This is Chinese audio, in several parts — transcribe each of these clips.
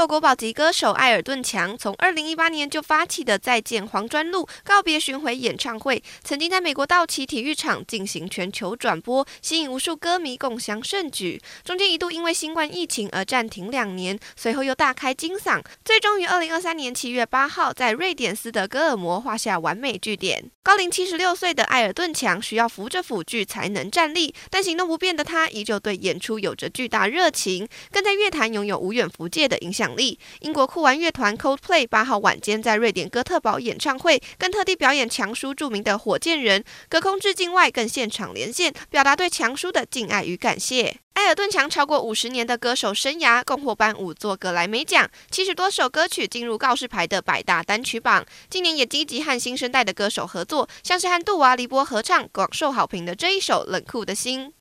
国国宝级歌手艾尔顿强从二零一八年就发起的《再见黄砖路》告别巡回演唱会，曾经在美国道奇体育场进行全球转播，吸引无数歌迷共襄盛举。中间一度因为新冠疫情而暂停两年，随后又大开金嗓，最终于二零二三年七月八号在瑞典斯德哥尔摩画下完美句点。高龄七十六岁的艾尔顿强需要扶着辅具才能站立，但行动不便的他依旧对演出有着巨大热情，更在乐坛拥有无远弗届的影响。奖励英国酷玩乐团 Coldplay 八号晚间在瑞典哥特堡演唱会，更特地表演强叔著名的《火箭人》，隔空致敬外，更现场连线，表达对强叔的敬爱与感谢。艾尔顿强超过五十年的歌手生涯，共获颁五座格莱美奖，七十多首歌曲进入告示牌的百大单曲榜。今年也积极和新生代的歌手合作，像是和杜娃、黎波合唱，广受好评的这一首《冷酷的心》。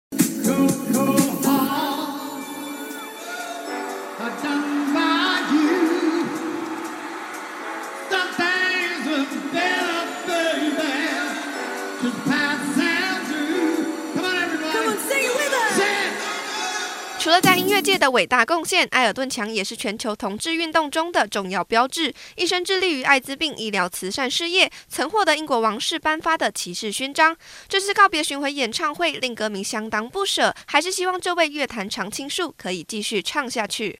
除了在音乐界的伟大贡献，艾尔顿强也是全球同志运动中的重要标志，一生致力于艾滋病医疗慈善事业，曾获得英国王室颁发的骑士勋章。这次告别巡回演唱会令歌迷相当不舍，还是希望这位乐坛常青树可以继续唱下去。